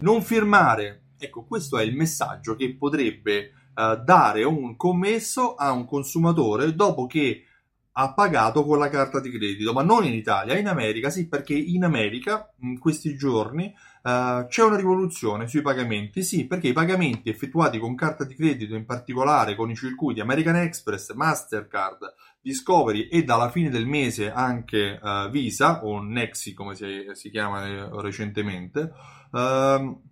Non firmare. Ecco, questo è il messaggio che potrebbe uh, dare un commesso a un consumatore dopo che ha pagato con la carta di credito, ma non in Italia, in America sì, perché in America in questi giorni uh, c'è una rivoluzione sui pagamenti, sì, perché i pagamenti effettuati con carta di credito, in particolare con i circuiti American Express, Mastercard, Discovery e dalla fine del mese anche uh, Visa o Nexi come si, si chiama eh, recentemente, uh,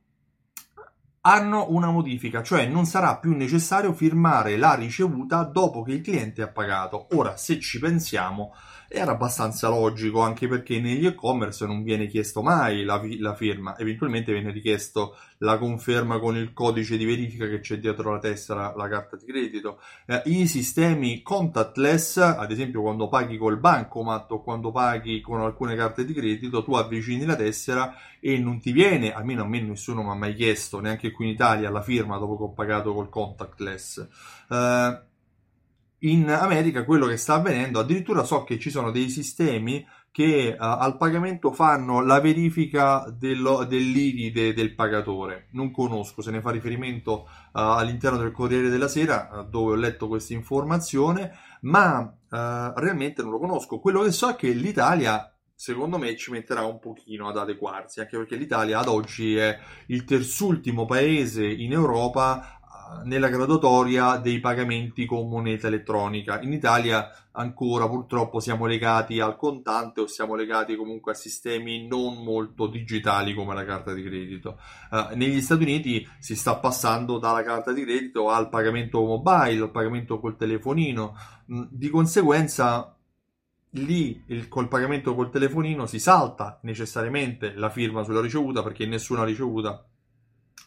hanno una modifica, cioè non sarà più necessario firmare la ricevuta dopo che il cliente ha pagato. Ora, se ci pensiamo, era abbastanza logico, anche perché negli e-commerce non viene chiesto mai la, la, firma, eventualmente viene richiesto la conferma con il codice di verifica che c'è dietro la tessera, la carta di credito. Eh, I sistemi contactless, ad esempio quando paghi col bancomat o quando paghi con alcune carte di credito, tu avvicini la tessera e non ti viene, almeno a me nessuno mi ha mai chiesto, neanche qui in Italia, la firma dopo che ho pagato col contactless. Eh, in America quello che sta avvenendo, addirittura so che ci sono dei sistemi che uh, al pagamento fanno la verifica dello, dell'IVI de, del pagatore. Non conosco, se ne fa riferimento uh, all'interno del Corriere della Sera, uh, dove ho letto questa informazione, ma realmente non lo conosco. Quello che so è che l'Italia secondo me ci metterà un pochino ad adeguarsi, anche perché l'Italia ad oggi è il terzultimo paese in Europa nella graduatoria dei pagamenti con moneta elettronica. In Italia ancora purtroppo siamo legati al contante o siamo legati comunque a sistemi non molto digitali come la carta di credito. Uh, negli Stati Uniti si sta passando dalla carta di credito al pagamento mobile, al pagamento col telefonino. Mm, di conseguenza lì il, col pagamento col telefonino si salta necessariamente la firma sulla ricevuta perché nessuna ricevuta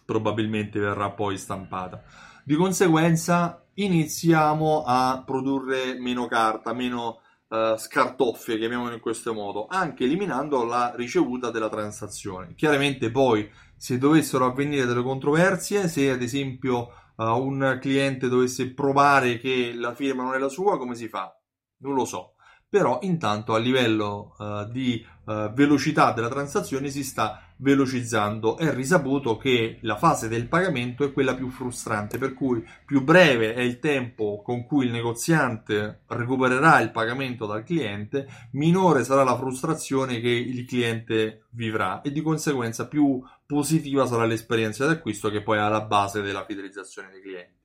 probabilmente verrà poi stampata. Di conseguenza iniziamo a produrre meno carta, meno uh, scartoffie, chiamiamolo in questo modo, anche eliminando la ricevuta della transazione. Chiaramente poi se dovessero avvenire delle controversie, se ad esempio uh, un cliente dovesse provare che la firma non è la sua, come si fa? Non lo so però intanto a livello uh, di uh, velocità della transazione si sta velocizzando. È risaputo che la fase del pagamento è quella più frustrante, per cui più breve è il tempo con cui il negoziante recupererà il pagamento dal cliente, minore sarà la frustrazione che il cliente vivrà e di conseguenza più positiva sarà l'esperienza d'acquisto che poi è alla base della fidelizzazione dei clienti.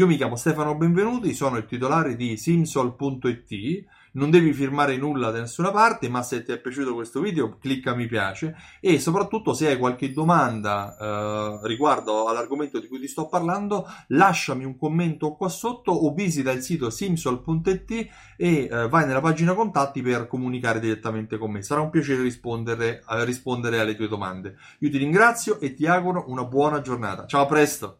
Io mi chiamo Stefano Benvenuti, sono il titolare di simsol.it non devi firmare nulla da nessuna parte, ma se ti è piaciuto questo video clicca mi piace e soprattutto se hai qualche domanda eh, riguardo all'argomento di cui ti sto parlando, lasciami un commento qua sotto o visita il sito simsol.it e eh, vai nella pagina contatti per comunicare direttamente con me. Sarà un piacere rispondere, eh, rispondere alle tue domande. Io ti ringrazio e ti auguro una buona giornata. Ciao, a presto!